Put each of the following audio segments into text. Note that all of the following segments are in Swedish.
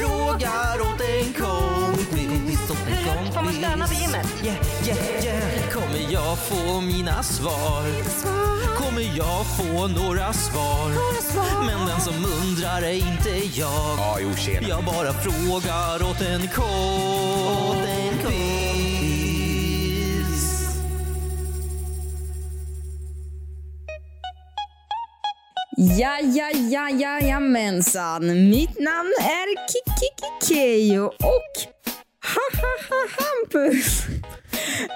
Frågar åt en kompis. Får man stöna vid gymmet? Yeah, yeah, yeah. Kommer jag få mina svar? Kommer jag få några svar? Men den som undrar är inte jag. Jag bara frågar åt en kompis. Ja, ja, ja, ja, jamensan. Mitt namn är Kikiki och ha, ha, ha, Hampus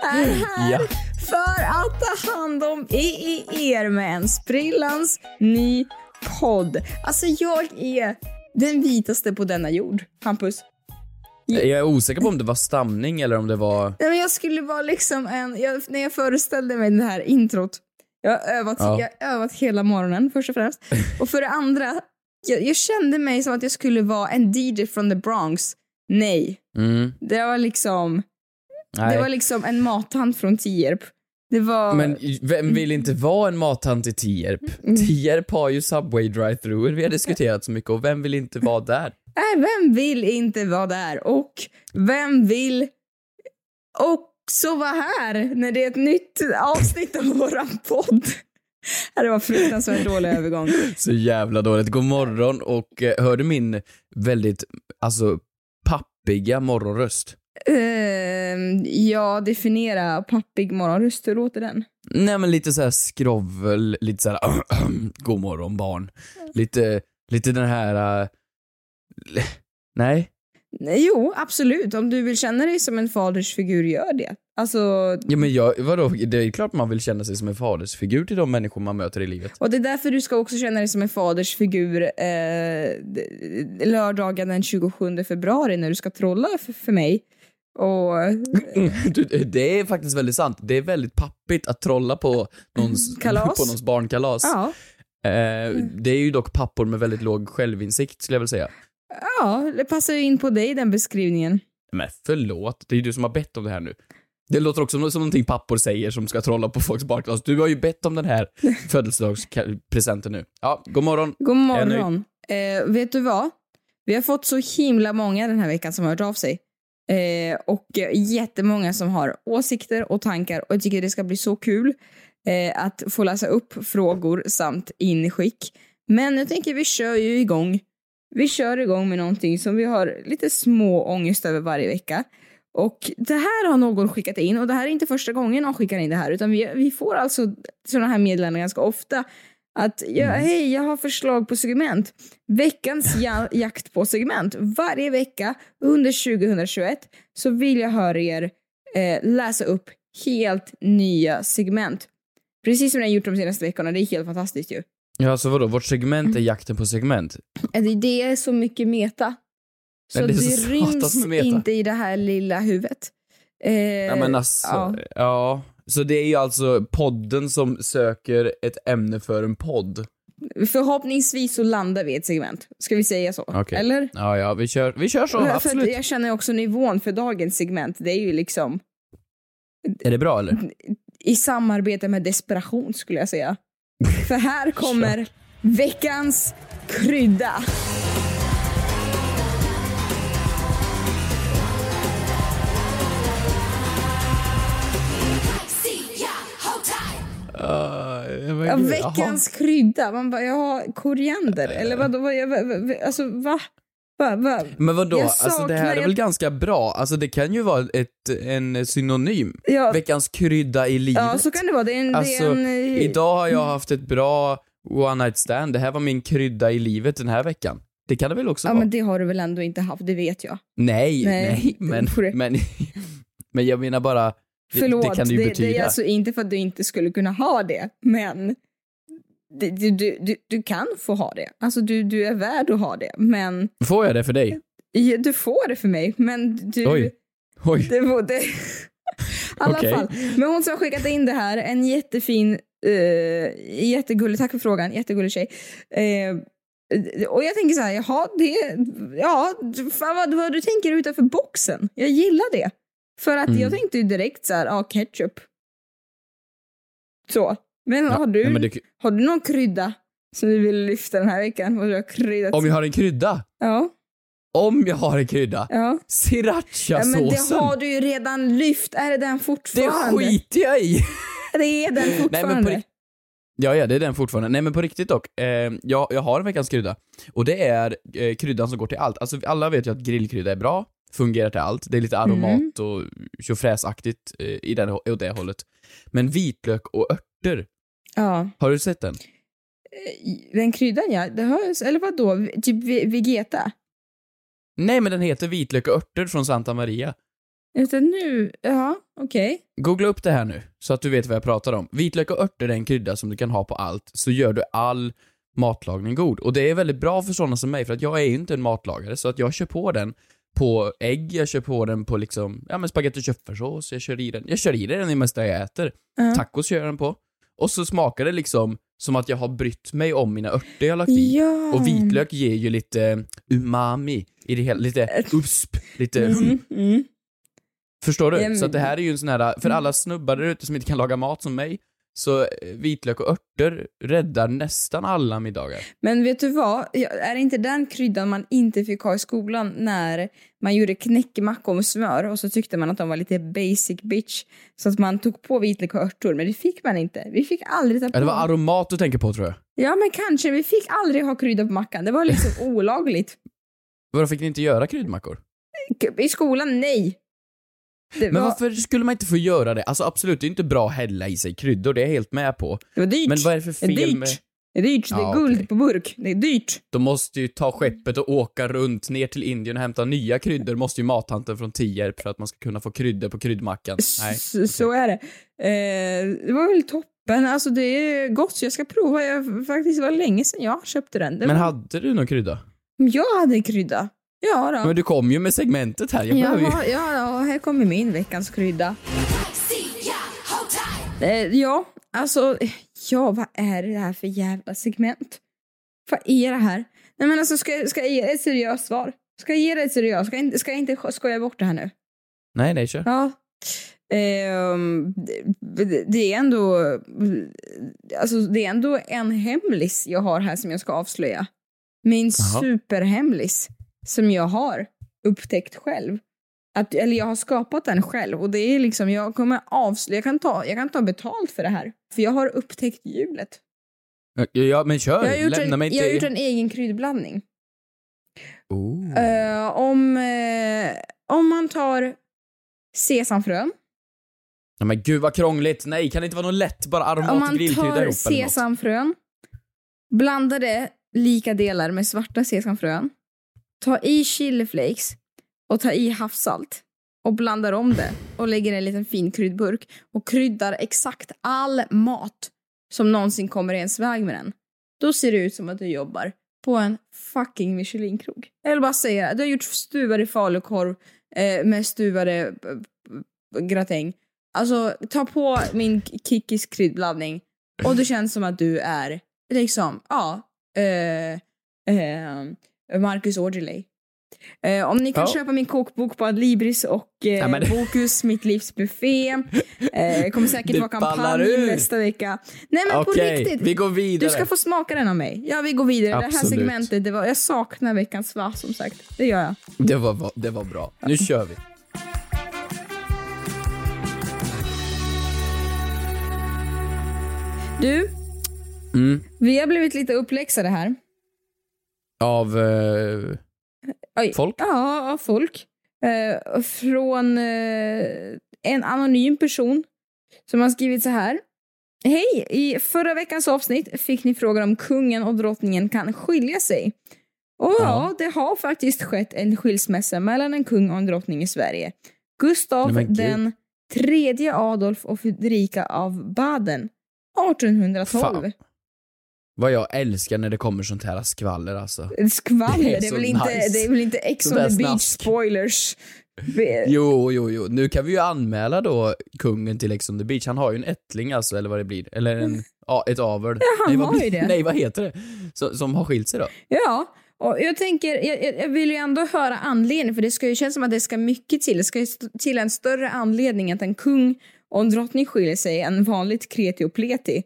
är här Ja. för att ta hand om er med en sprillans ny podd. Alltså, jag är den vitaste på denna jord, Hampus. Jag är osäker på om det var stamning eller om det var... Nej, men jag skulle vara liksom en... Jag, när jag föreställde mig det här introt. Jag har övat, Ja. jag har övat hela morgonen först och främst. Och för det andra, jag, jag kände mig som att jag skulle vara en DJ från the Bronx. Nej. Mm, Det var liksom, nej. det var liksom en mattant från Tierp. Det var... Men vem vill inte vara en mattant i Tierp? Mm. Tierp har ju Subway drive-through vi har diskuterat så mycket och vem vill inte vara där? Nej, vem vill inte vara där? Och vem vill också vara här när det är ett nytt avsnitt av våran podd? Det var fruktansvärt dålig övergång. Så jävla dåligt. God morgon och eh, hör du min väldigt, alltså pappiga morgonröst? Ehm, ja, definiera pappig morgonröst. Hur låter den? Nej men lite så här skrovel, lite så här god morgon barn. Lite, lite den här, eh, nej. Nej, Jo, absolut. Om du vill känna dig som en fadersfigur, gör det. Alltså, Ja men jag, vadå, det är klart man vill känna sig som en fadersfigur till de människor man möter i livet. och det är därför du ska också känna dig som en fadersfigur eh, lördagen den 27 februari när du ska trolla för, för mig. Och det är faktiskt väldigt sant. Det är väldigt pappigt att trolla på någons, Kalas. på någons barnkalas. ja, Eh, det är ju dock pappor med väldigt låg självinsikt skulle jag vilja säga. Ja, det passar ju in på dig den beskrivningen. Men förlåt, det är ju du som har bett om det här nu. Det låter också som, någonting pappor säger som ska trolla på folks barnkalas. Du har ju bett om den här födelsedagspresenten nu. Ja, god morgon. God morgon. Eh, vet du vad? Vi har fått så himla många den här veckan som har hört av sig. Eh, och jättemånga som har åsikter och tankar och jag tycker det ska bli så kul eh, att få läsa upp frågor samt inskick. Men jag tänker vi kör ju igång. Vi kör igång med någonting som vi har lite små ångest över varje vecka. Och det här har någon skickat in och det här är inte första gången någon skickar in det här utan vi, vi får alltså sådana här meddelanden ganska ofta att ja, hej, jag har förslag på segment. Veckans ja- jakt på segment. Varje vecka under 2021 så vill jag höra er eh, läsa upp helt nya segment. Precis som ni har gjort de senaste veckorna. Det är helt fantastiskt ju. Ja, alltså vadå, vårt segment är jakten på segment. Eh, Det, det är så mycket meta. Så Men det, det så ryms satans meta. inte i det här lilla huvudet. Eh, Ja men alltså, ja. ja. Så det är ju alltså podden som söker ett ämne för en podd. Förhoppningsvis så landar vi i ett segment. Ska vi säga så? Okej. Eller? Ja, ja, vi kör, vi kör så, För absolut. jag känner också nivån för dagens segment. Det är ju liksom Är det bra eller? i samarbete med desperation skulle jag säga. För här kommer veckans krydda. Uh, Ja, veckans krydda. Man bara, ja, koriander. Eller vadå? Vad, jag- vad- vad- alltså, va? Va, va? Men vadå, alltså det här är väl ganska bra? Alltså det kan ju vara ett, en synonym. Ja, Veckans krydda i livet. ja, så kan det vara. Det är en... Alltså, det är en eh, Idag har jag haft ett bra one night stand. Det här var min krydda i livet den här veckan. Det kan det väl också Ja, vara? men det har du väl ändå inte haft, det vet jag. Nej, Nej, nej, men, det- men, men jag menar bara, det, Förlåt, det kan det ju betyda. det är alltså inte för att du inte skulle kunna ha det, men du, du, du, du, kan få ha det. Alltså du, du är värd att ha det. Men Får jag det för dig? ja, du får det för mig. Men du... Oj. Oj. Det var det. I alla Okej. fall. Men hon som har skickat in det här, en jättefin, uh, jättegullig, tack för frågan, jättegullig tjej. Eh, och jag tänker så här, jaha, det, ja, fan vad, vad du tänker utanför boxen. Jag gillar det. För att Mm. jag tänkte ju direkt så här, ja, ketchup. Så. Men, Ja, har, du, nej, men det- har du någon krydda som du vill lyfta den här veckan? Vad du har kryddat? Om jag har en krydda? Ja, Om jag har en krydda? ja. ja men Srirachasåsen? det har du ju redan lyft. Är det den det fortfarande? skiter jag i! Det är den Nej fortfarande. men på Ja, ja, det är den fortfarande. Nej men på riktigt dock, eh, jag, jag har en veckans krydda. Och det är eh, kryddan som går till allt. Alltså alla vet ju att grillkrydda är bra, fungerar till allt. Det är lite aromat Mm. och tjofräsaktigt eh, i den, åt det hållet. Men vitlök och örter, Ja. har du sett den? Den kryddan ja, det hörs, eller vad då? Typ ve- Vegeta? Nej men den heter vitlök och örter från Santa Maria. Utan nu, ja, okej. Googla upp det här nu, så att du vet vad jag pratar om. Vitlök och örter är en krydda som du kan ha på allt, så gör du all matlagning god. Och det är väldigt bra för sådana som mig, för att jag är ju inte en matlagare, så att jag kör på den på ägg, jag kör på den på liksom, ja men spagetti och köttfärssås, jag kör i den, jag kör i den i det mesta jag äter. Ja. Tacos kör jag den på. Och så smakar det liksom som att jag har brytt mig om mina örter jag lagt i. Ja. Och vitlök ger ju lite umami i det hela, lite usp, lite Mm, mm. Förstår du? Men- Så att det här är ju en sån här, för alla snubbar där ute som inte kan laga mat som mig, så eh, vitlök och örter räddar nästan alla middagar. Men vet du vad? Är det inte den kryddan man inte fick ha i skolan när man gjorde knäckemackor med smör och så tyckte man att de var lite basic bitch. Så att man tog på vitlök och örter, men det fick man inte. Vi fick aldrig ta på. Ja, det var aromat du tänker på tror jag. Ja, men kanske. Vi fick aldrig ha krydda på mackan. Det var liksom olagligt. Varför fick ni inte göra kryddmackor? I skolan, nej. Det Men var, varför skulle man inte få göra det? Alltså absolut, det är inte bra att hälla i sig kryddor, det är jag helt med på. det var dyrt. Men vad är det för det fel dyrt. med... Det är dyrt. Det är Ja, guld okej. på burk. Det är dyrt. De måste ju ta skeppet och åka runt ner till Indien och hämta nya kryddor, måste ju mattanten från Tierp för att man ska kunna få kryddor på kryddmackan. Nej. S- Så är det. Eh, det var väl toppen. Alltså det är gott jag ska prova. Jag, faktiskt det var länge sedan jag köpte den. Det Men var, hade du någon krydda? Jag hade krydda. Ja då. Men du kom ju med segmentet här, jag behöver ju... Ja, ja, här kommer min veckans krydda. Eh, ja, alltså, ja, vad är det här för jävla segment? Vad är det här? Nej men alltså, ska, jag- ska jag ge ett seriöst svar? Ska jag ge dig ett seriöst? Ska jag inte, ska jag inte skoja bort det här nu? Nej, nej, kör. Ja. Ehm, det, det- är ändå alltså det är ändå en hemlis jag har här som jag ska avslöja. Min Jaha. superhemlis som jag har upptäckt själv. Att, eller jag har skapat den själv och det är liksom, jag kommer avslöja, jag kan ta, jag kan ta betalt för det här. För jag har upptäckt hjulet. Ja, ja men kör, Jag har gjort, lämna en, jag har gjort en egen kryddblandning. Oh. Eh, om, eh, om man tar sesamfrön, Ja, men gud vad krångligt. Nej, kan det inte vara något lätt? Bara aromat Om man grillkrydda tar ihop eller något? sesamfrön, blandar det lika delar med svarta sesamfrön, ta i chiliflakes och ta i havssalt och blandar om det och lägger i en liten fin kryddburk och kryddar exakt all mat som någonsin kommer i ens väg med den. Då ser det ut som att du jobbar på en fucking Michelinkrog. Jag vill bara säga det. Du har gjort stuvade falukorv eh, med stuvade eh, gratäng. Alltså, ta på min Kickis kryddblandning och det känns som att du är liksom, ja, eh, eh, Marcus Aujalay. Eh, om ni kan Ja. köpa min kokbok på Adlibris och eh, Ja, men- Bokus, Mitt livs buffé. Eh, kommer säkert vara kampanj nästa vecka. Nej men på Okej, riktigt. vi går vidare. Du ska få smaka den av mig. Ja, vi går vidare. Det här Absolut. segmentet, det var, jag saknar veckans svar som sagt. Det gör jag. Det var, det var bra. Nu kör vi. Du, Mm. vi har blivit lite uppläxade här. Av... eh. Folk? Ja, av folk. Eh, från eh, en anonym person som har skrivit så här. Hej! I förra veckans avsnitt fick ni frågan om kungen och drottningen kan skilja sig. Och ja, det har faktiskt skett en skilsmässa mellan en kung och en drottning i Sverige. Gustav den tredje Adolf och Fredrika av Baden 1812. Fan. Vad jag älskar när det kommer sånt här skvaller alltså. Skvaller, Det det är är, så väl inte, nice. det är väl inte Ex on the beach spoilers? Jo, jo, jo. Nu kan vi ju anmäla då kungen till Ex on the beach. Han har ju en ättling alltså, eller vad det blir. Eller en, ja, ett avel. Ja, nej, vad det. Nej, vad heter det? Så, som har skilt sig då? Ja, och jag tänker, jag, jag- vill ju ändå höra anledningen för det ska ju kännas som att det ska mycket till. Det ska ju till en större anledning att en kung och en drottning skiljer sig än vanligt kreti och pleti.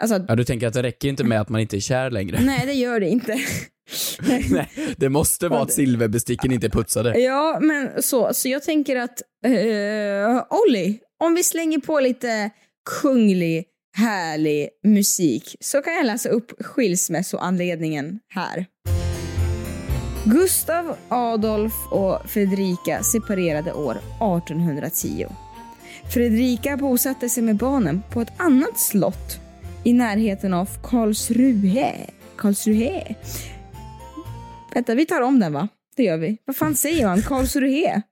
Alltså, Ja, du tänker att det räcker inte med att man inte är kär längre? nej det gör det inte. Nej, det måste vara att silverbesticken inte är putsade. Ja, men så. Så jag tänker att, uh, Olli, om vi slänger på lite kunglig, härlig musik så kan jag läsa upp skilsmässoanledningen här. Gustav Adolf och Fredrika separerade år 1810. Fredrika bosatte sig med barnen på ett annat slott i närheten av Karlsruhe. Karlsruhe. Vänta, vi tar om den va? Det gör vi. Vad fan säger man? Karlsruhe?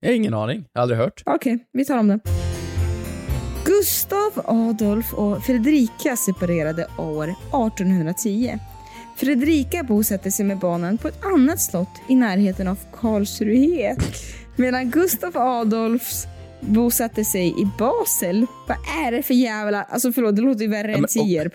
Jag har ingen aning. Jag har aldrig hört. Okej, vi tar om den. Gustav Adolf och Fredrika separerade år 1810. Fredrika bosatte sig med barnen på ett annat slott i närheten av Karlsruhe. Medan Gustav Adolfs bosatte sig i Basel. Vad är det för jävla... Alltså förlåt, det låter ju värre Ja, än Tierp.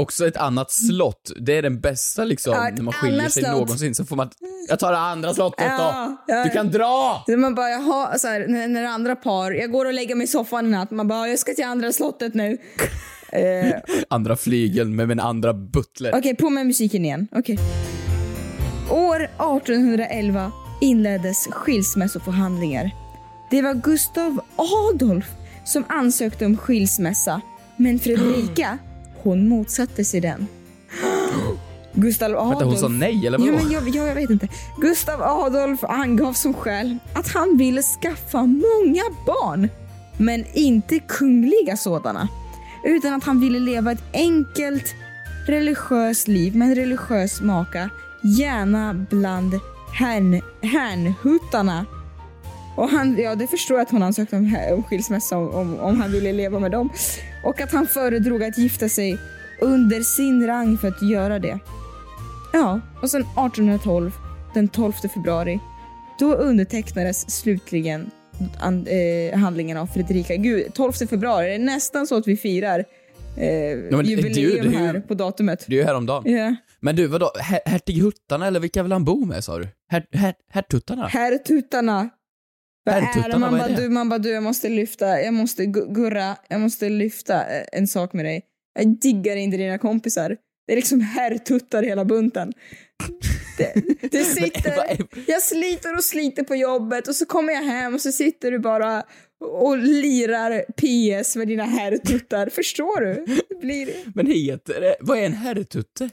Också ett annat slott. Det är den bästa liksom, Ja, när man skiljer sig slott. någonsin. Så får man, jag tar det andra slottet Ja, då. ja. Du kan dra! Så Man bara, jaha, så här, när, när andra par, jag går och lägger mig i soffan i natt, man bara, jag ska till andra slottet nu. Eh, Andra flygeln med min andra butler. Okej, på med musiken igen. Okej. År 1811 inleddes skilsmässoförhandlingar. Det var Gustav Adolf som ansökte om skilsmässa, men Fredrika, hon motsatte sig den. Gustav Adolf... Vänta, hon sa nej eller vadå? Ja, men jag, ja, jag vet inte. Gustav Adolf angav som skäl att han ville skaffa många barn, men inte kungliga sådana. Utan att han ville leva ett enkelt, religiöst liv med en religiös maka, gärna bland härn, härnhuttarna. Och han, ja, det förstår jag att hon ansökte om, om skilsmässa om, om, om han ville leva med dem. Och att han föredrog att gifta sig under sin rang för att göra det. Ja, och sen 1812, den 12 februari, då undertecknades slutligen an, eh, handlingen av Fredrika. Gud, 12 februari, det är nästan så att vi firar eh, men jubileum du, ju- här på datumet. Det är ju häromdagen. Ja. Men du, vadå? Her- Hertighuttarna eller vilka vill han bo med sa du? Her- her- Hertuttarna? Herrtuttarna. Vad är det? Man bara, du, man bara, du, jag måste lyfta, jag måste, gu- Gurra, jag måste lyfta eh, en sak med dig. Jag diggar inte dina kompisar. Det är liksom herrtuttar hela bunten. Det, det sitter, jag sliter och sliter på jobbet och så kommer jag hem och så sitter du bara och lirar PS med dina herrtuttar. Förstår du? Det blir... Men heter det, vad är en herrtutte?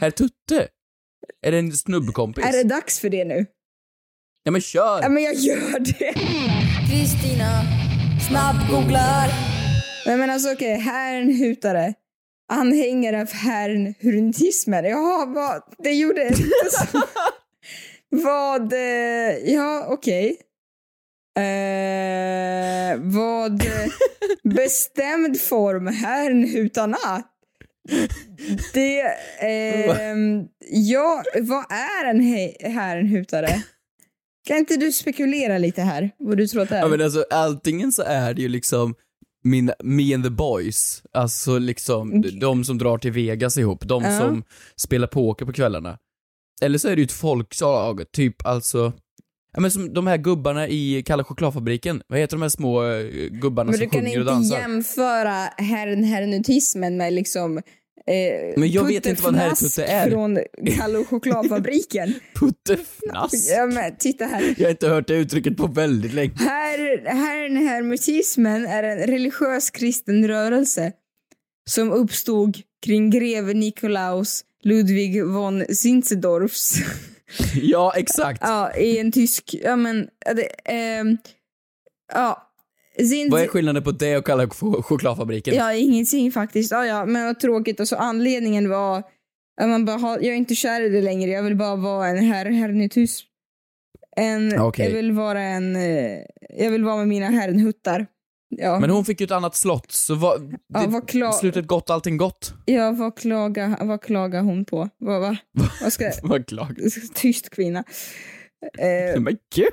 Herrtutte? Är det en snubbkompis? Är det dags för det nu? Ja men kör! Ja, men jag gör det. Kristina snabbgooglar. Nej men alltså okej, herrnhutare. Anhängare av herrnhurentismen. Jaha, vad, det gjorde. Vad, eh, ja okej. Eh, vad, eh, bestämd form, herrnhutarna. Det, ehm, ja, vad är en he- herrnhutare? Kan inte du spekulera lite här, vad du tror att det är? Ja men alltså antingen så är det ju liksom min, me and the boys, alltså liksom de som drar till Vegas ihop, de Ja. som spelar poker på kvällarna. Eller så är det ju ett folkslag, typ alltså Ja men som de här gubbarna i Kalla chokladfabriken, vad heter de här små eh, gubbarna Men som du kan sjunger och inte dansar? jämföra herren herrenutismen med liksom eh, Men jag vet inte vad en puttefnask herrtutte är. från Kalle chokladfabriken. Puttefnass? ja, men titta här. Jag har inte hört det uttrycket på väldigt länge. Här, herren hermetismen är en religiös kristen rörelse som uppstod kring greve Nikolaus Ludwig von Zinzendorfs Ja, exakt. ja, i en tysk, ja men, det, ehm, ja. Zinz- Vad är skillnaden på det och Kalla ch- chokladfabriken? Ja, ingenting faktiskt. Ja, ja, men vad tråkigt. Alltså, anledningen var att man bara, jag är inte kär i det längre. Jag vill bara vara en herr, herrnitus. En, Okej. Jag vill vara en, eh, jag vill vara med mina herrnhuttar. Ja, Men hon fick ju ett annat slott, så vad, Ja, det, vad klar- slutet gott, allting gott. ja vad, klagar, vad klagar hon på? Vad, va? vad ska... Vad glad. Tyst kvinna. Eh, Men gud!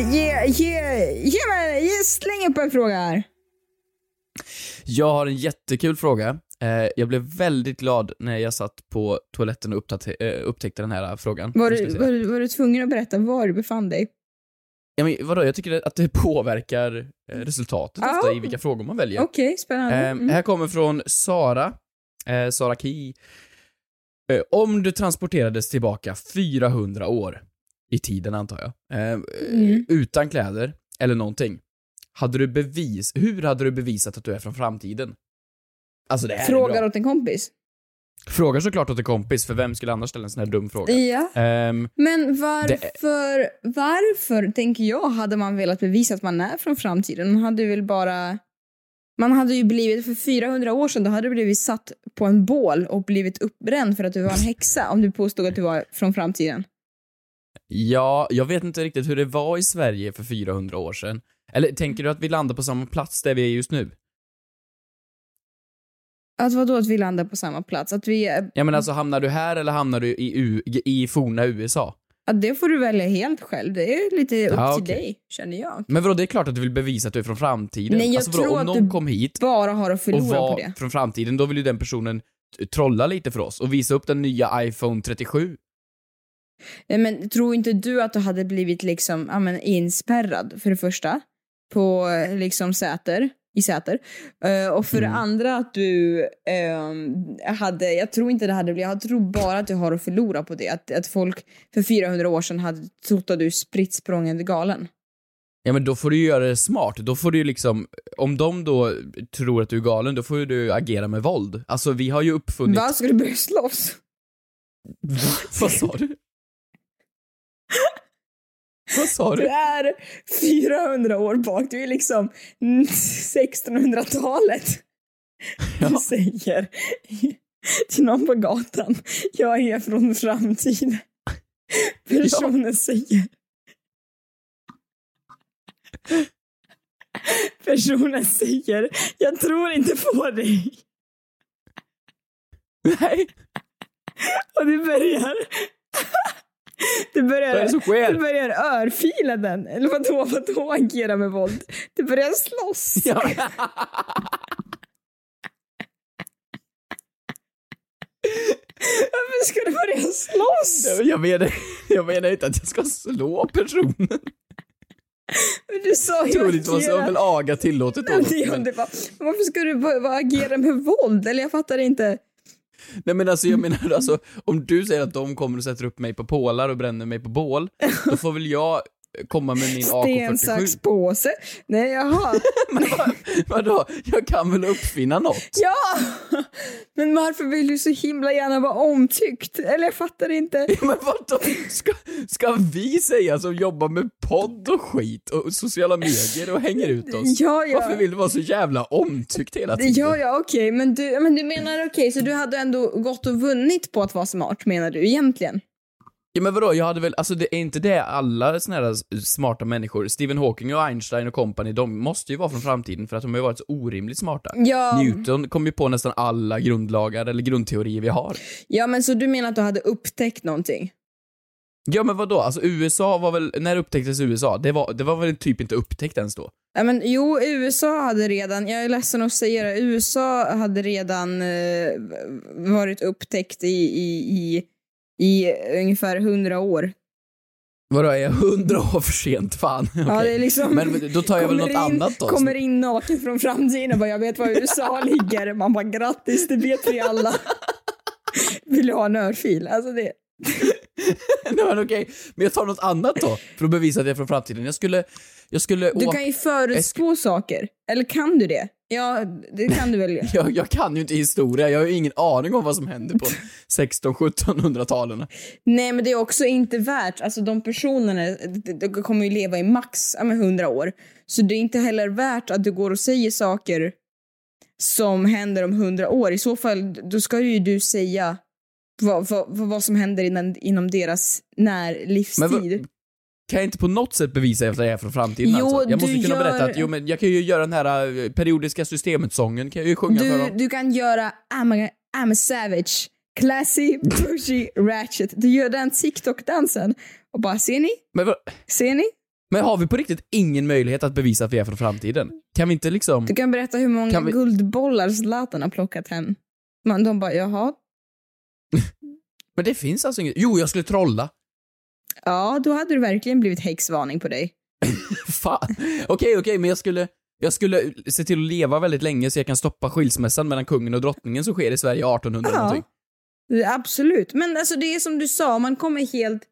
ge, ge, ge mig, ge, släng upp en fråga här. Jag har en jättekul fråga. Eh, jag blev väldigt glad när jag satt på toaletten och eh, upptäckte den här frågan. Var du, var, du, var du tvungen att berätta var du befann dig? Ja, men vadå, jag tycker att det påverkar eh, resultatet Ja. ofta i vilka frågor man väljer. Okej, spännande. Eh, Mm. Här kommer från Sara, Sara Ki. Om du transporterades tillbaka 400 år i tiden antar jag, eh, Mm. utan kläder eller någonting, hade du bevis, hur hade du bevisat att du är från framtiden? Alltså det här är Frågar åt en kompis. Frågar såklart åt en kompis, för vem skulle annars ställa en sån här dum fråga? Ja. Ehm, Men varför, varför, tänker jag, hade man velat bevisa att man är från framtiden? Man hade väl bara... Man hade ju blivit, för 400 år sedan, då hade du blivit satt på en bål och blivit uppbränd för att du var en häxa om du påstod att du var från framtiden. Ja, jag vet inte riktigt hur det var i Sverige för 400 år sedan. Eller tänker du att vi landar på samma plats där vi är just nu? Att vadå att vi landar på samma plats? Att vi... är- Ja men alltså hamnar du här eller hamnar du i, U- i forna USA? Att det får du välja helt själv. Det är lite upp Ja, till okej. dig, känner jag. Men vadå, det är klart att du vill bevisa att du är från framtiden. Nej, jag alltså, vadå, tror om att någon du kom hit Bara har att och förlora var på det. från framtiden, då vill ju den personen trolla lite för oss och visa upp den nya iPhone 37. Nej, Men tror inte du att du hade blivit liksom, ja, men inspärrad för det första på eh, liksom Säter, i Säter Eh, och för det andra att du ehm, hade, jag tror inte det hade blivit, jag tror bara att du har att förlora på det. Att, att folk för 400 år sedan hade trott att du spritt språngande galen. Ja men då får du ju göra det smart, då får du ju liksom, om de då tror att du är galen, då får du agera med våld. Alltså vi har ju uppfunnit... Va, ska du börja slåss? Vad sa du? Vad sa Du du? är 400 år bak, du är liksom 1600-talet. Du säger till någon på gatan, jag är från framtiden. Personen säger... Personen säger, jag tror inte på dig. Nej. Och du börjar... Du börjar, du börjar örfila den. Eller vadå, vadå agera med våld? Du börjar slåss. Ja. Varför ska du börja slåss? Jag menar, jag menar inte att jag ska slå personen. Men Du sa ju Troligtvis var väl aga tillåtet då. Men Men, var, varför ska du bara agera med våld? Eller jag fattar inte nej men alltså jag menar alltså, om du säger att de kommer och sätter upp mig på pålar och bränner mig på bål, då får väl jag komma med min Sten, sax, AK47. påse. Nej, jaha. Men vad, vadå? Jag kan väl uppfinna något? Ja! Men varför vill du så himla gärna vara omtyckt? Eller jag fattar inte. Men vadå? Ska, ska vi säga som jobbar med podd och skit och sociala medier och hänger ut oss? Ja, ja. Varför vill du vara så jävla omtyckt hela tiden? Ja, ja, okej. Men, du, men du menar okej, så du hade ändå gått och vunnit på att vara smart, menar du egentligen? Ja men vadå, jag hade väl, alltså det är inte det alla såna här smarta människor, Stephen Hawking och Einstein och company, de måste ju vara från framtiden för att de har ju varit så orimligt smarta. Ja. Newton kom ju på nästan alla grundlagar eller grundteorier vi har. Ja, men så du menar att du hade upptäckt någonting? Ja men vadå, alltså USA var väl, när upptäcktes USA? Det var, det var väl typ inte upptäckt ens då? Ja, men, jo, USA hade redan, jag är ledsen att säga det, USA hade redan eh, varit upptäckt i, i, i, i ungefär hundra år. Vadå, är jag hundra år för sent? Fan. Ja, Okej. det är liksom, Men då tar jag väl något in, annat då? Kommer in naken från framtiden och bara jag vet var USA ligger. Man bara grattis, det vet vi alla. Vill du ha en örfil? Alltså det... Nej men okej, men jag tar något annat då, för att bevisa att jag är från framtiden. Jag skulle, jag skulle Du åka- kan ju förutspå saker. Eller kan du det? Ja, det kan du väl. jag, jag kan ju inte historia, jag har ju ingen aning om vad som hände på 16-1700-talen. Nej, men det är också inte värt, alltså de personerna de, kommer ju leva i max men 100 år. Så det är inte heller värt att du går och säger saker som händer om 100 år. I så fall, då ska ju du säga vad, vad, vad som händer inom, inom deras närlivstid. Men vad- Kan jag inte på något sätt bevisa att jag är från framtiden Jo, alltså? Jag måste kunna gör- berätta att, jo men jag kan ju göra den här eh, periodiska systemet-sången, kan jag ju sjunga för Du, dem. du kan göra I'm a, I'm a savage, classy, pushy, ratchet. Du gör den TikTok-dansen och bara ser ni? Men, vad- Ser ni? men har vi på riktigt ingen möjlighet att bevisa att vi är från framtiden? Kan vi inte liksom... Du kan berätta hur många vi- guldbollar Zlatan har plockat hem. Man, de bara, jaha. Men det finns alltså inget... Jo, jag skulle trolla. Ja, då hade det verkligen blivit häxvarning på dig. Fan. Okej, okej, men jag skulle... Jag skulle se till att leva väldigt länge så jag kan stoppa skilsmässan mellan kungen och drottningen som sker i Sverige 1800 Ja. någonting. Absolut. Men alltså det är som du sa, man kommer helt...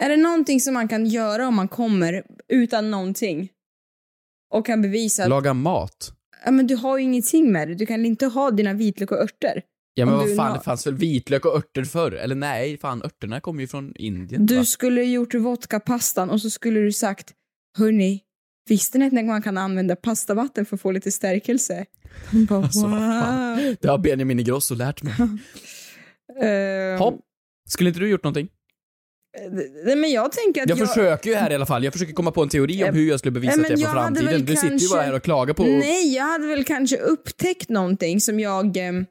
Är det någonting som man kan göra om man kommer utan någonting? Och kan bevisa att Laga mat. ja, men du har ju ingenting med det. Du kan inte ha dina vitlök och örter. Ja men vad fan, det fanns väl vitlök och örter förr? Eller nej, fan örterna kommer ju från Indien Du va? skulle gjort vodkapastan och så skulle du sagt Hörni, visste ni att man kan använda pastavatten för att få lite stärkelse? Bara, Alltså, vad fan. wow. Det har Benjamin Ingrosso lärt mig. Ehm, Hopp. Skulle inte du gjort någonting? nej, men jag tänker att Jag, jag... försöker ju här i alla fall, jag försöker komma på en teori om hur jag skulle bevisa Nej, att jag är hade framtiden. Du sitter ju kanske- bara här och klagar på... Nej, jag hade väl kanske upptäckt någonting som jag... ehm,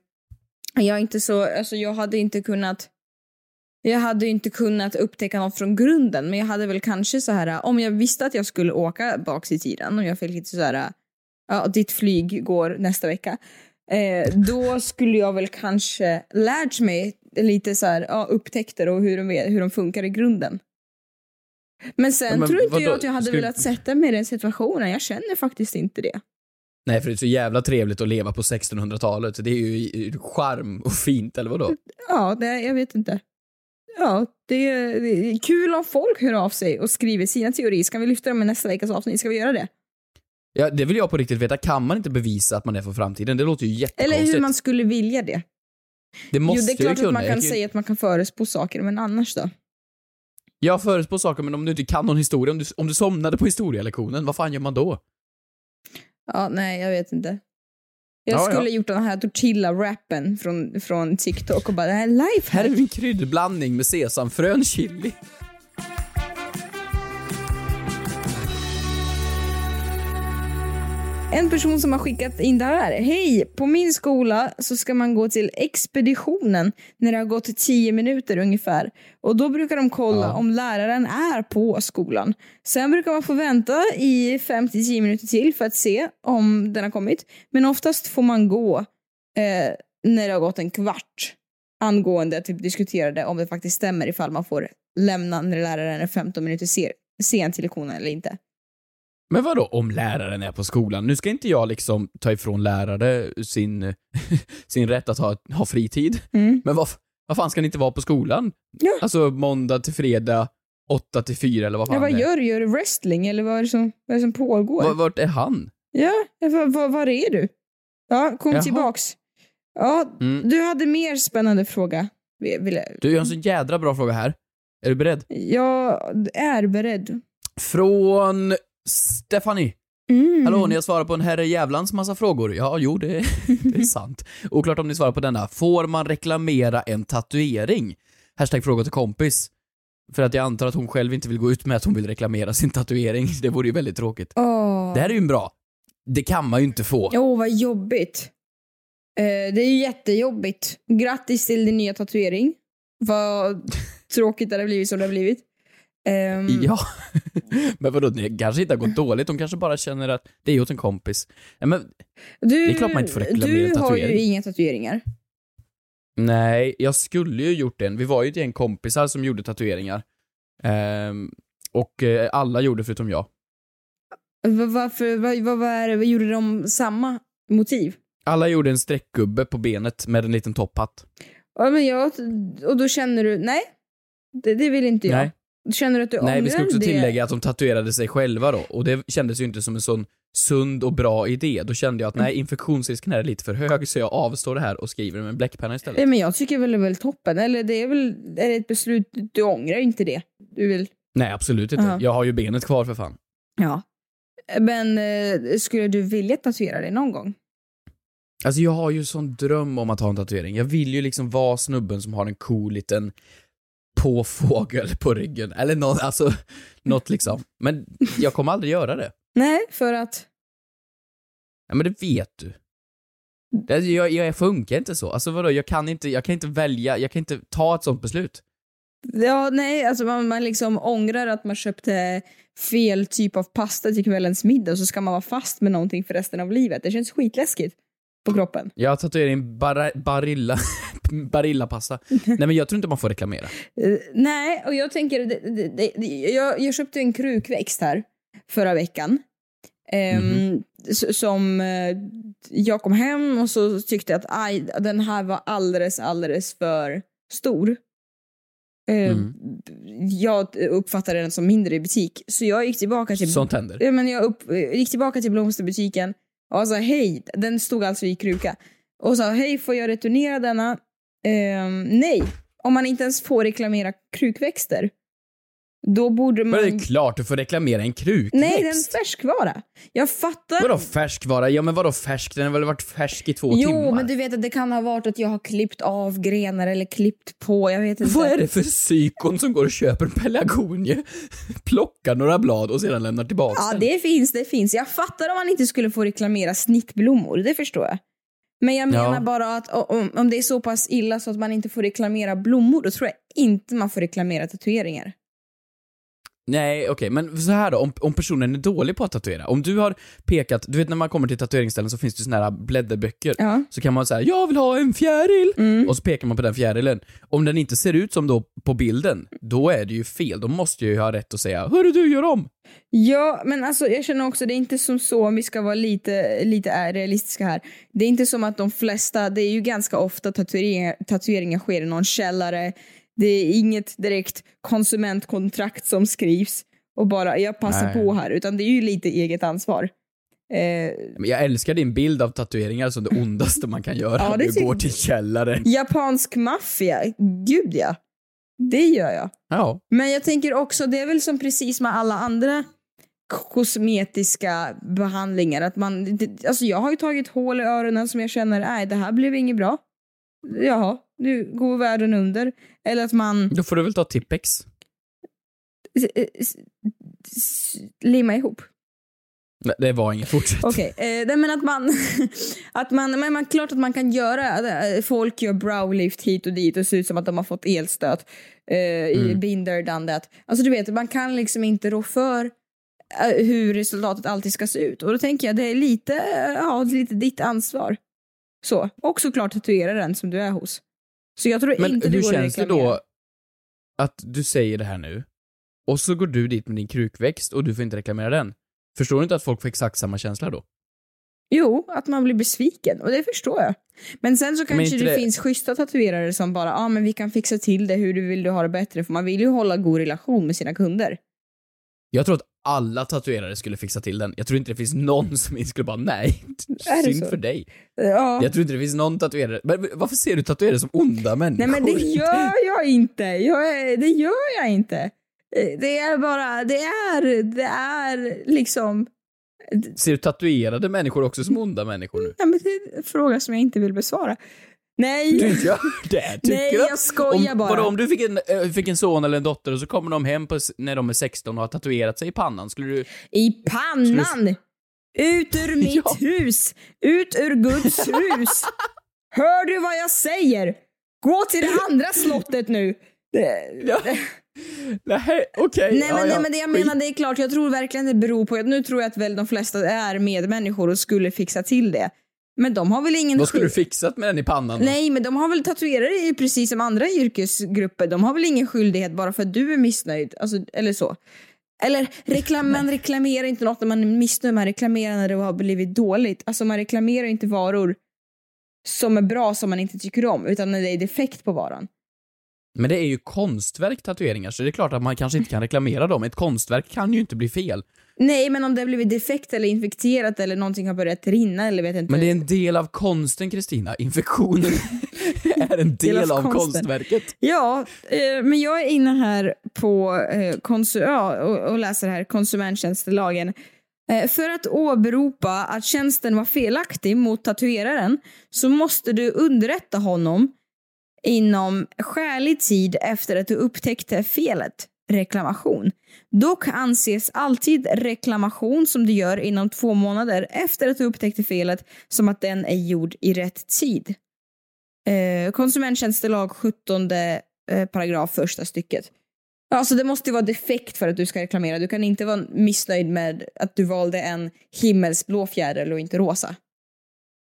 jag inte så... Alltså jag hade inte kunnat... Jag hade inte kunnat upptäcka något från grunden, men jag hade väl kanske så här om jag visste att jag skulle åka bak i tiden och jag fick lite så här ja, ditt flyg går nästa vecka. Eh, då skulle jag väl kanske lärt mig lite så här, ja, upptäckter och hur de, hur de funkar i grunden. Men sen Ja, men tror inte jag att jag hade Skulle- velat sätta mig i den situationen. Jag känner faktiskt inte det. Nej, för det är så jävla trevligt att leva på 1600-talet. Det är ju charm och fint, eller vadå? Ja, det, jag vet inte. Ja, det är, det är kul om folk hör av sig och skriver sina teorier. Ska vi lyfta dem i nästa veckas avsnitt? Ska vi göra det? Ja, det vill jag på riktigt veta. Kan man inte bevisa att man är från framtiden? Det låter ju Eller jättekonstigt. hur man skulle vilja det. Det måste jo, det är klart jag att man Jag kan ju- säga att man kan förespå saker, men annars då? Jag förespår saker, men om du inte kan någon historia, om du, om du somnade på historielektionen, vad fan gör man då? Ja, nej, jag vet inte. Jag Ja, ja. skulle gjort den här tortilla-rappen från, från TikTok och bara, det här är life Här är min kryddblandning med sesamfrön, chili. En person som har skickat in det här. Hej! På min skola så ska man gå till expeditionen när det har gått 10 minuter ungefär. Och då brukar de kolla Ja. om läraren är på skolan. Sen brukar man få vänta i 5-10 minuter till för att se om den har kommit. Men oftast får man gå eh, när det har gått en kvart angående att typ diskuterade om det faktiskt stämmer ifall man får lämna när läraren är 15 minuter se- sen till lektionen eller inte. Men vadå om läraren är på skolan? Nu ska inte jag liksom ta ifrån lärare sin, sin rätt att ha, ha fritid. Mm. Men vad, vad fan ska ni inte vara på skolan? Alltså måndag till fredag, 8 till 4 eller vad fan Ja, vad det är. gör du? Gör du wrestling eller vad är det som, vad är det som pågår? Va- Vart är han? Ja, var, var, var är du? Ja, kom Jaha. tillbaks. Ja, Mm. du hade mer spännande fråga. Vill jag... Du, jag har en så jädra bra fråga här. Är du beredd? Jag är beredd. Från Stephanie. Mm. Hallå, ni har svarat på en herre jävlans massa frågor. Ja, jo, det är, det är sant. Oklart om ni svarar på denna. Får man reklamera en tatuering? Hashtag fråga till kompis. För att jag antar att hon själv inte vill gå ut med att hon vill reklamera sin tatuering. Det vore ju väldigt tråkigt. Åh. Det här är ju en bra. Det kan man ju inte få. Åh, vad jobbigt. Eh, det är ju jättejobbigt. Grattis till din nya tatuering. Vad tråkigt det har blivit som det har blivit. Ehm, Ja. men vadå, det kanske inte har gått dåligt, de kanske bara känner att det är åt en kompis. Ja, men, Du, Det är klart man inte får reklamera Du har ju inga tatueringar. nej, jag skulle ju gjort en. Vi var ju ett gäng kompisar som gjorde tatueringar. Ehm, och eh, alla gjorde förutom jag. Va- Varför, vad, vad, vad, vad gjorde de samma motiv? Alla gjorde en streckgubbe på benet med en liten topphatt. Ja, men jag, och då känner du, nej, det, det vill inte jag. Nej. Känner du att du Nej, vi ska också det? tillägga att de tatuerade sig själva då, och det kändes ju inte som en sån sund och bra idé. Då kände jag att nej, infektionsrisken här är lite för hög, så jag avstår det här och skriver med en bläckpenna istället. Nej, men jag tycker väl det är väl toppen. Eller det är väl är det ett beslut, du ångrar inte det. Du vill, Nej, absolut inte. Aha. Jag har ju benet kvar för fan. ja. Men eh, skulle du vilja tatuera dig någon gång? Alltså jag har ju sån dröm om att ha en tatuering. Jag vill ju liksom vara snubben som har en cool liten påfågel på ryggen. Eller något, alltså, något liksom. Men jag kommer aldrig göra det. Nej, för att... Ja men det vet du. Jag, jag funkar inte så. Alltså vadå, jag kan inte, jag kan inte välja, jag kan inte ta ett sånt beslut. Ja, nej, alltså man, man liksom ångrar att man köpte fel typ av pasta till kvällens middag och så ska man vara fast med någonting för resten av livet. Det känns skitläskigt på kroppen. Jag har tatuering bara, Barilla, Barilla-pasta. Nej men jag tror inte man får reklamera. Eh, nej, och jag tänker, det, det, det, jag, jag köpte en krukväxt här förra veckan. Ehm, Mhm. s- Som eh, jag kom hem och så tyckte att aj, den här var alldeles, alldeles för stor. Eh, Mm. Jag uppfattade den som mindre i butik, så jag gick tillbaka till... Sånt händer. Ja, men jag upp, gick tillbaka till blomsterbutiken och sa hej, den stod alltså i kruka. Och sa hej, får jag returnera denna? Ehm, nej, om man inte ens får reklamera krukväxter, då borde Men man... det är klart du får reklamera en krukväxt. Nej, det är en färskvara. Jag fattar. Vadå färskvara? Ja men vadå färsk? Den har väl varit färsk i två jo, timmar? men du vet att det kan ha varit att jag har klippt av grenar eller klippt på, jag vet inte. Vad är det för psykon som går och köper en pelargonie, plockar några blad och sedan lämnar tillbaka Ja, det finns, det finns. Jag fattar om man inte skulle få reklamera snittblommor, det förstår jag. Men jag Ja. menar bara att om, om det är så pass illa så att man inte får reklamera blommor, då tror jag inte man får reklamera tatueringar. Nej, okej, men så här då, om, om personen är dålig på att tatuera. Om du har pekat, du vet när man kommer till tatueringsställen så finns det såna här blädderböcker. Ja. Så kan man säga jag vill ha en fjäril! Och så pekar man på den fjärilen. Om den inte ser ut som då på bilden, då är det ju fel. Då måste jag ju ha rätt att säga hörru du, gör om! Ja, men alltså jag känner också, det är inte som så, om vi ska vara lite, lite realistiska här. Det är inte som att de flesta, det är ju ganska ofta tatueringar, tatueringar sker i någon källare. Det är inget direkt konsumentkontrakt som skrivs och bara jag passar Nej. på här, utan det är ju lite eget ansvar. Eh, Men jag älskar din bild av tatueringar som det ondaste man kan göra. Ja, det du går till källare. japansk maffia, gud ja. Det gör jag. Ja. Men jag tänker också, det är väl som precis med alla andra kosmetiska behandlingar. Att man, det, alltså jag har ju tagit hål i öronen som jag känner, nej det här blev inget bra. Jaha, nu går världen under. Eller att man Då får du väl ta Tippex. s- limma ihop. Nej, det var inget, fortsätt. Okej, eh, nej, men att man, att man, men man, klart att man kan göra, eh, folk gör browlift hit och dit och ser ut som att de har fått elstöt. Eh, Mm. Binder, done that. Alltså du vet, man kan liksom inte rå för eh, hur resultatet alltid ska se ut. Och då tänker jag, det är lite, eh, ja, lite ditt ansvar. Så. Och såklart tatueraren som du är hos. Så jag tror Men inte det hur går känns det då att du säger det här nu, och så går du dit med din krukväxt och du får inte reklamera den? Förstår du inte att folk får exakt samma känsla då? Jo, att man blir besviken och det förstår jag. Men sen så kanske det, det- finns schyssta tatuerare som bara, ja ah, men vi kan fixa till det, hur du vill du ha det bättre? För man vill ju hålla god relation med sina kunder. Jag tror att alla tatuerare skulle fixa till den. Jag tror inte det finns någon som skulle bara, nej, synd för dig. Ja. Jag tror inte det finns någon tatuerare. Men varför ser du tatuerare som onda människor? Nej men det gör jag inte, jag det gör jag inte. Eh, Det är bara, det är, det är liksom, Ser du tatuerade människor också som onda människor nu? nej men det är en fråga som jag inte vill besvara. Nej. Du gör det? Tycker Nej, du jag skojar om, bara. Vadå, om du fick en, äh, fick en son eller en dotter och så kommer de hem på, när de är 16 och har tatuerat sig i pannan, skulle du... I pannan! Ut ur mitt Ja. hus! Ut ur Guds hus! Hör du vad jag säger? Gå till det andra slottet nu! Ja. Nej, okej. Nej men, ja, nej, men det jag menar det är klart, jag tror verkligen det beror på, nu tror jag att väl de flesta är medmänniskor och skulle fixa till det. Men de har väl ingen Vad skulle du fixat med den i pannan då? Nej, men de har väl tatuerare i precis som andra yrkesgrupper. De har väl ingen skyldighet bara för att du är missnöjd. Alltså, eller så. Eller reklam, man reklamerar inte något när man är missnöjd, man reklamerar när det har blivit dåligt. Alltså man reklamerar inte varor som är bra som man inte tycker om, utan när det är defekt på varan. Men det är ju konstverk tatueringar, så det är klart att man kanske inte kan reklamera dem. Ett konstverk kan ju inte bli fel. Nej, men om det har blivit defekt eller infekterat eller någonting har börjat rinna eller vet inte. Men det är en del av konsten, Kristina. Infektionen är en del, av, konsten. konstverket. Ja, eh, men jag är inne här på eh, konsu- ja, och, och läser här konsumenttjänstelagen. Eh, för att åberopa att tjänsten var felaktig mot tatueraren så måste du underrätta honom inom skälig tid efter att du upptäckte felet. Reklamation. Dock anses alltid reklamation som du gör inom två månader efter att du upptäckte felet som att den är gjord i rätt tid. Eh, konsumenttjänstelag 17 eh, paragraf första stycket. Alltså det måste vara defekt för att du ska reklamera. Du kan inte vara missnöjd med att du valde en himmelsblå fjäril och inte rosa.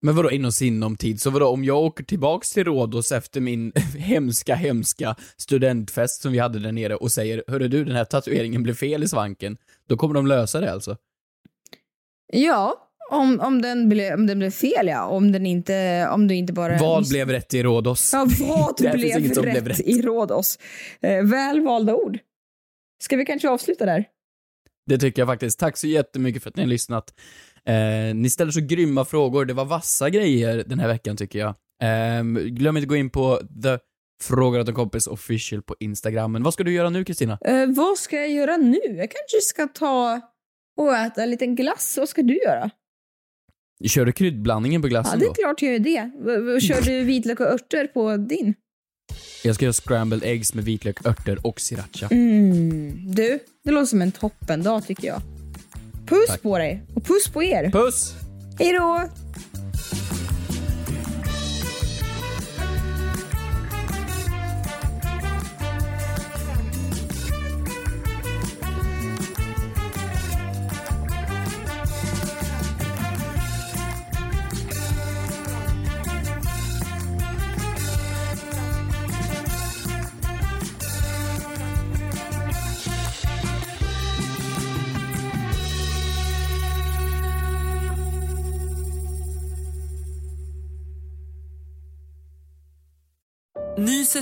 Men vadå inom sinom tid? Så vadå, om jag åker tillbaks till Rhodos efter min hemska, hemska studentfest som vi hade där nere och säger Hörru du, den här tatueringen blev fel i svanken. Då kommer de lösa det alltså? Ja, om, om, den, blev, om den blev fel ja. Om den inte, om du inte bara... Vad blev rätt i Rhodos? Ja, vad blev rätt, blev rätt. i Rhodos? Eh, väl valda ord. Ska vi kanske avsluta där? Det tycker jag faktiskt. Tack så jättemycket för att ni har lyssnat. Eh, ni ställer så grymma frågor. Det var vassa grejer den här veckan tycker jag. Eh, glöm inte att gå in på the Frågar åt en kompis official på Instagram. Men vad ska du göra nu Kristina? Eh, vad ska jag göra nu? Jag kanske ska ta och äta en liten glass. Vad ska du göra? Kör du kryddblandningen på Ja, glassen det då? är klart jag gör det. Kör du vitlök och örter på din? Jag ska göra scrambled eggs med vitlök, örter och sriracha. Mm. Du, det låter som en toppendag tycker jag. Puss Tack. på dig och puss på er. Puss! Hej då!